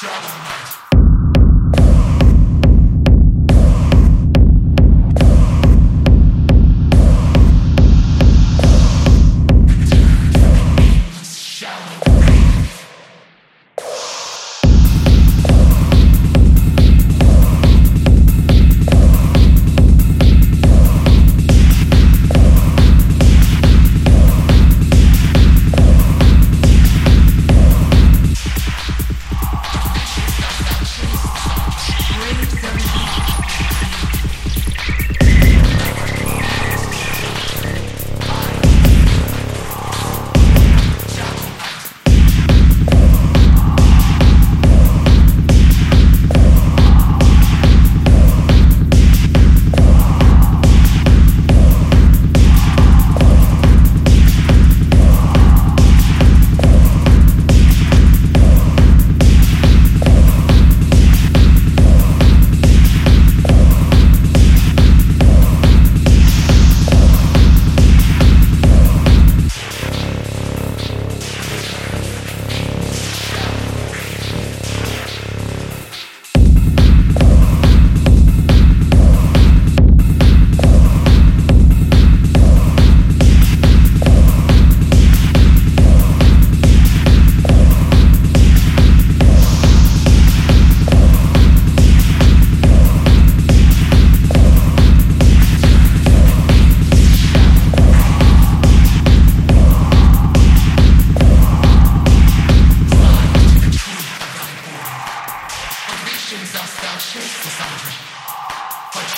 Shut up.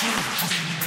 Thank you.